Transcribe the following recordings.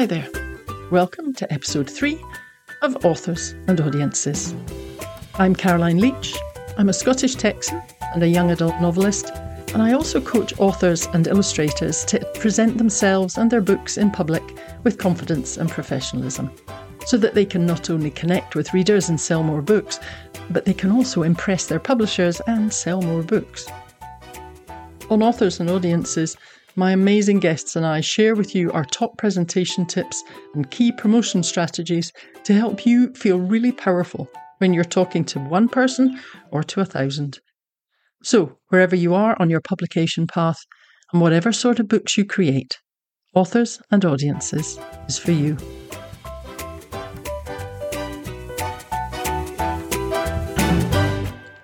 Hi there. Welcome to episode three of Authors and Audiences. I'm Caroline Leech. I'm a Scottish Texan and a young adult novelist, and I also coach authors and illustrators to present themselves and their books in public with confidence and professionalism, so that they can not only connect with readers and sell more books, but they can also impress their publishers and sell more books. On Authors and Audiences, my amazing guests and I share with you our top presentation tips and key promotion strategies to help you feel really powerful when you're talking to one person or to a thousand. So, wherever you are on your publication path and whatever sort of books you create, Authors and Audiences is for you.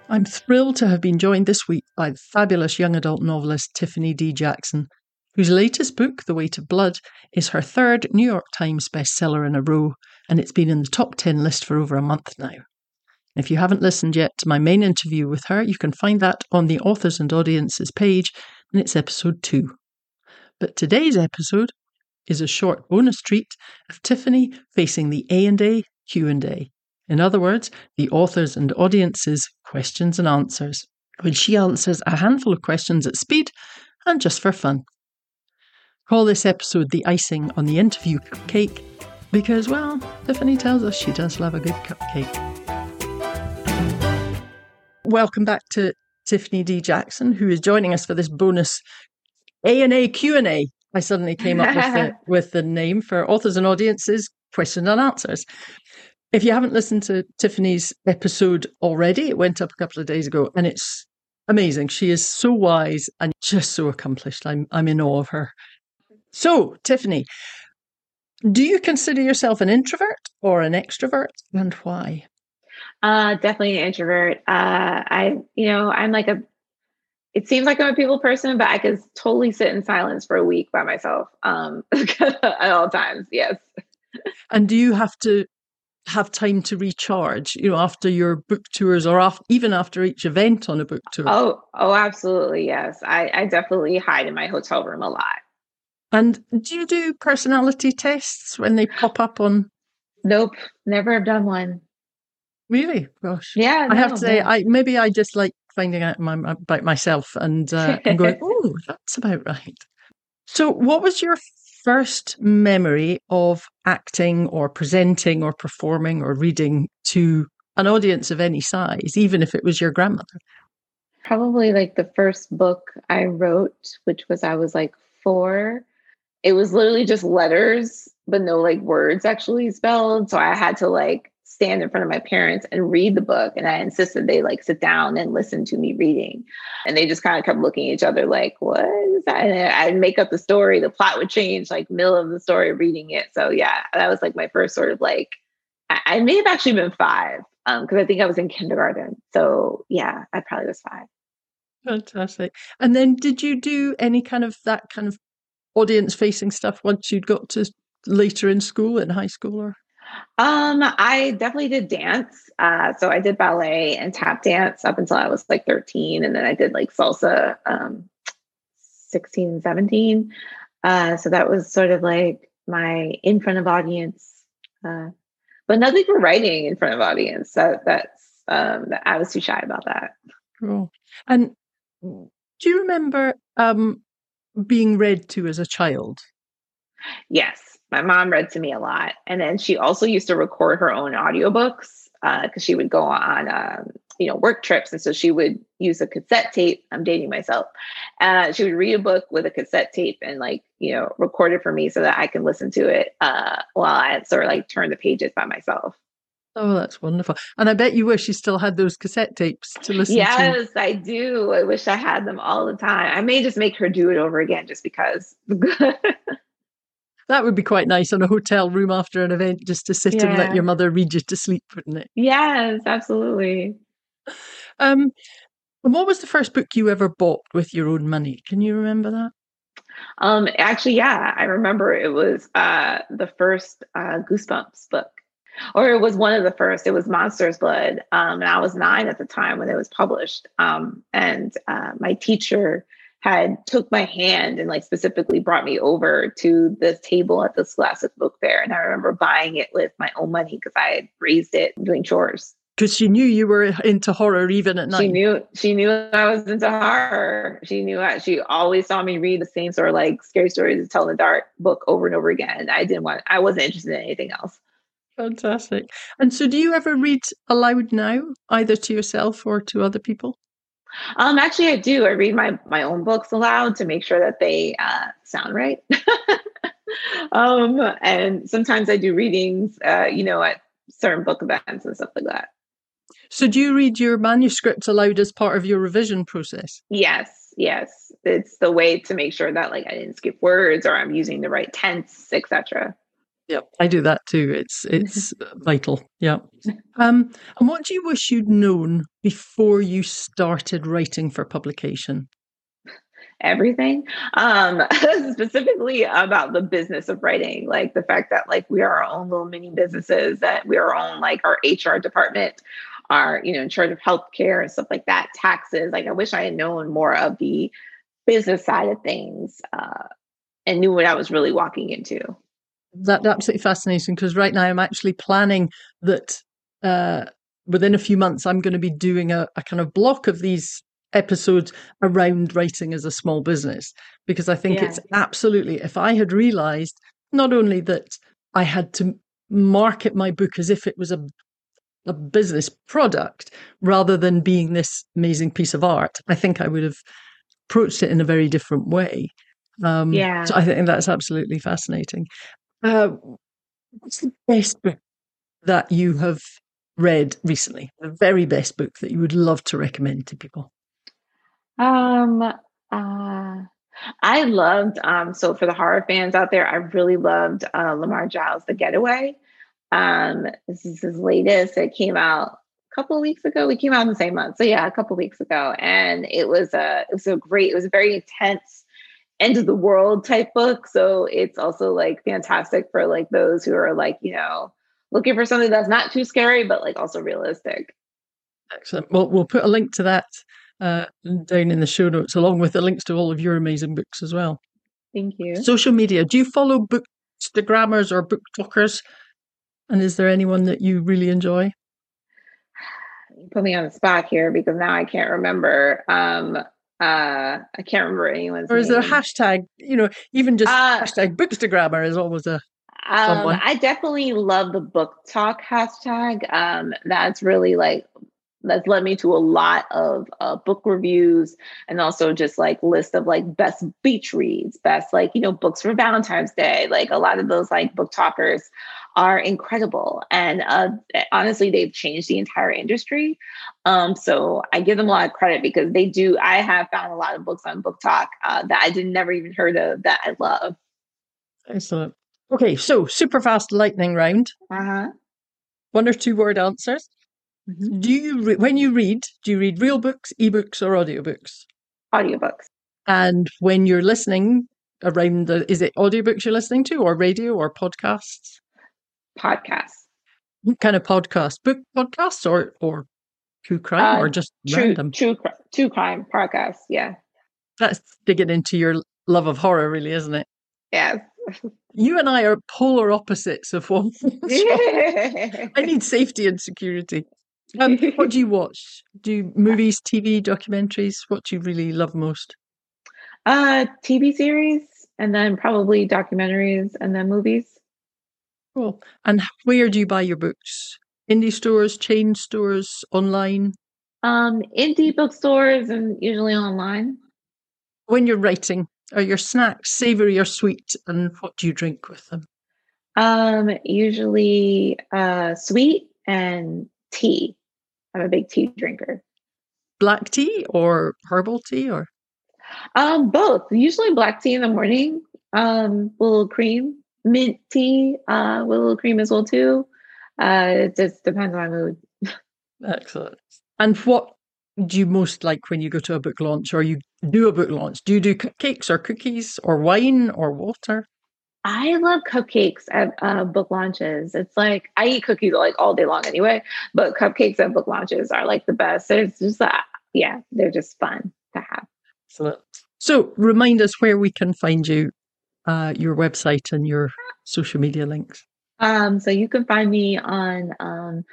I'm thrilled to have been joined this week by the fabulous young adult novelist Tiffany D. Jackson, whose latest book, The Weight of Blood, is her third New York Times bestseller in a row, and it's been in the top 10 list for over a month now. If you haven't listened yet to my main interview with her, you can find that on the Authors and Audiences page, and it's episode two. But today's episode is a short bonus treat of Tiffany facing the A&A Q&A. In other words, the authors and audiences questions and answers, when she answers a handful of questions at speed and just for fun. Call this episode the icing on the interview cupcake because, well, Tiffany tells us she does love a good cupcake. Welcome back to Tiffany D. Jackson, who is joining us for this bonus A and A Q and A. I suddenly came up with the, with the name for authors and audiences question and answers. If you haven't listened to Tiffany's episode already, it went up a couple of days ago and it's amazing. She is so wise and just so accomplished. I'm I'm in awe of her. So, Tiffany, do you consider yourself an introvert or an extrovert and why? Uh definitely an introvert. Uh I you know, I'm like a it seems like I'm a people person, but I could totally sit in silence for a week by myself um at all times. Yes. And do you have to have time to recharge, you know, after your book tours or off, even after each event on a book tour? Oh, oh, absolutely. Yes. I, I definitely hide in my hotel room a lot. And do you do personality tests when they pop up on? Nope. Never have done one. Really? Gosh. Yeah. I no, have to say, no. I maybe I just like finding out my, about myself and, uh, and going, oh, that's about right. So, what was your first memory of acting or presenting or performing or reading to an audience of any size, even if it was your grandmother? Probably like the first book I wrote, which was I was like four. It was literally just letters, but no like words actually spelled. So I had to like stand in front of my parents and read the book. And I insisted they like sit down and listen to me reading. And they just kind of kept looking at each other like, what is that? And I'd make up the story, the plot would change, like middle of the story, reading it. So yeah, that was like my first sort of like, I, I may have actually been five because um, I think I was in kindergarten. So yeah, I probably was five. Fantastic. And then did you do any kind of that kind of audience facing stuff once you'd got to later in school, in high school or? Um, I definitely did dance. Uh, so I did ballet and tap dance up until I was like 13. And then I did like salsa um 16, 17. Uh, so that was sort of like my in front of audience. Uh, but nothing for writing in front of audience. That that's um I was too shy about that. Cool. And do you remember um being read to as a child? Yes my mom read to me a lot. And then she also used to record her own audiobooks because uh, she would go on, um, you know, work trips. And so she would use a cassette tape. I'm dating myself. Uh, she would read a book with a cassette tape and like, you know, record it for me so that I can listen to it uh, while I sort of like turn the pages by myself. Oh, that's wonderful. And I bet you wish you still had those cassette tapes to listen yes, to. Yes, I do. I wish I had them all the time. I may just make her do it over again just because. that would be quite nice on a hotel room after an event just to sit yeah. and let your mother read you to sleep, wouldn't it? Yes, absolutely. Um, and what was the first book you ever bought with your own money? Can you remember that? Um, actually, yeah, I remember it was uh, the first uh, Goosebumps book, or it was one of the first. It was Monsters Blood, um, and I was nine at the time when it was published. Um, and uh, my teacher had took my hand and like specifically brought me over to the table at the Scholastic Book Fair. And I remember buying it with my own money because I had raised it doing chores. Because she knew you were into horror even at night. She knew she knew I was into horror. She knew I, she always saw me read the same sort of like scary stories to tell in the dark book over and over again. I didn't want I wasn't interested in anything else. Fantastic. And so do you ever read aloud now, either to yourself or to other people? Um, actually, I do. I read my my own books aloud to make sure that they uh, sound right. um, and sometimes I do readings, uh, you know, at certain book events and stuff like that. So, do you read your manuscripts aloud as part of your revision process? Yes, yes. It's the way to make sure that like I didn't skip words or I'm using the right tense, etc. Yep, I do that too. It's it's vital. Yeah. Um, and what do you wish you'd known before you started writing for publication? Everything. Um, specifically about the business of writing, like the fact that like we are our own little mini businesses, that we are our own like our HR department, are you know in charge of healthcare and stuff like that, taxes. Like I wish I had known more of the business side of things uh, and knew what I was really walking into that absolutely fascinating because right now I'm actually planning that uh, within a few months I'm going to be doing a, a, kind of block of these episodes around writing as a small business because I think yeah. it's absolutely if I had realized not only that I had to market my book as if it was a a business product rather than being this amazing piece of art, I think I would have approached it in a very different way. Um, yeah. So I think that's absolutely fascinating. Uh, what's the best book that you have read recently? The very best book that you would love to recommend to people? Um, uh, I loved, um, so for the horror fans out there, I really loved uh, Lamar Giles' The Getaway. Um, this is his latest. It came out a couple weeks ago. We came out in the same month. So yeah, a couple weeks ago. And it was a it was a great, it was a very intense end of the world type book. So it's also like fantastic for like those who are like, you know, looking for something that's not too scary, but like also realistic. Excellent. Well, we'll put a link to that uh, down in the show notes, along with the links to all of your amazing books as well. Thank you. Social media. Do you follow bookstagrammers or book talkers? And is there anyone that you really enjoy? You put me on the spot here because now I can't remember. Um, uh i can't remember anyone's or is name. there a hashtag you know even just uh, hashtag bookstagrammer is always a um, i definitely love the book talk hashtag. Um that's really like that's led me to a lot of uh, book reviews and also just like list of like best beach reads best like you know books for valentine's day. Like a lot of those like BookTokers are incredible. And uh, honestly, they've changed the entire industry. Um, so I give them a lot of credit because they do. I have found a lot of books on BookTok uh, that I did never even heard of that I love. Excellent. Okay, so super fast lightning round. Uh-huh. One or two word answers. Mm-hmm. Do you re- when you read? Do you read real books, ebooks, or audiobooks? Audiobooks. And when you're listening around the, is it audiobooks you're listening to, or radio, or podcasts? Podcasts. What kind of podcast? Book podcasts or or true crime uh, or just true, random? True true crime podcasts. Yeah. That's digging into your love of horror, really, isn't it? Yes. You and I are polar opposites of one. I need safety and security. Um, what do you watch? Do you, movies, TV, documentaries? What do you really love most? Uh, TV series, and then probably documentaries, and then movies. Cool. And where do you buy your books? Indie stores, chain stores, online? Um, indie bookstores and usually online. When you're writing, are your snacks savory or sweet? And what do you drink with them? Um, usually uh, sweet and tea. I'm a big tea drinker. Black tea or herbal tea or? Um, both. Usually black tea in the morning. Um, a little cream mint tea uh, with a little cream as well too. Uh, it just depends on my mood. Excellent. And what do you most like when you go to a book launch or you do a book launch? Do you do cupcakes or cookies or wine or water? I love cupcakes at uh, book launches. It's like I eat cookies like all day long anyway, but cupcakes at book launches are like the best. It's just that, uh, yeah, they're just fun to have. Excellent. So, remind us where we can find you, uh, your website, and your social media links. Um, so you can find me on um,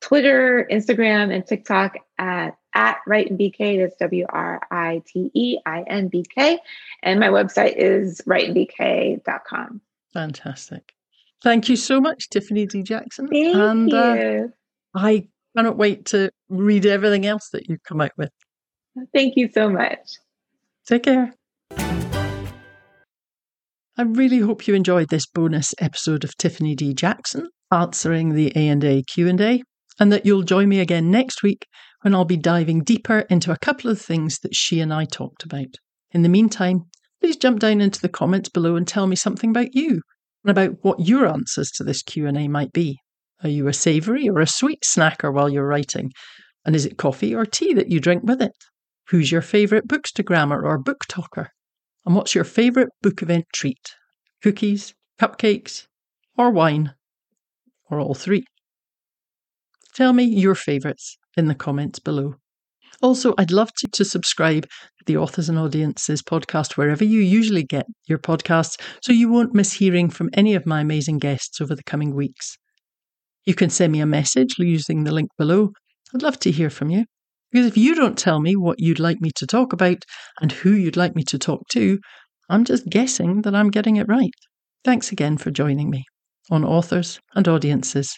Twitter, Instagram, and TikTok at at Write in BK. That's W R I T E I N B K. And my website is writeinbk.com. Fantastic. Thank you so much, Tiffany D. Jackson. Thank and, you. Uh, I cannot wait to read everything else that you've come out with. Thank you so much. Take care. I really hope you enjoyed this bonus episode of Tiffany D. Jackson answering the A&A Q&A and that you'll join me again next week when I'll be diving deeper into a couple of things that she and I talked about. In the meantime, please jump down into the comments below and tell me something about you and about what your answers to this Q&A might be. Are you a savoury or a sweet snacker while you're writing? And is it coffee or tea that you drink with it? Who's your favourite bookstagrammer or BookToker? And what's your favourite book event treat? Cookies, cupcakes, or wine? Or all three? Tell me your favourites in the comments below. Also, I'd love to, to subscribe to the Authors and Audiences podcast wherever you usually get your podcasts so you won't miss hearing from any of my amazing guests over the coming weeks. You can send me a message using the link below. I'd love to hear from you. Because if you don't tell me what you'd like me to talk about and who you'd like me to talk to, I'm just guessing that I'm getting it right. Thanks again for joining me on Authors and Audiences.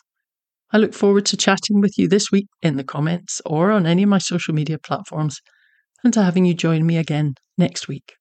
I look forward to chatting with you this week in the comments or on any of my social media platforms and to having you join me again next week.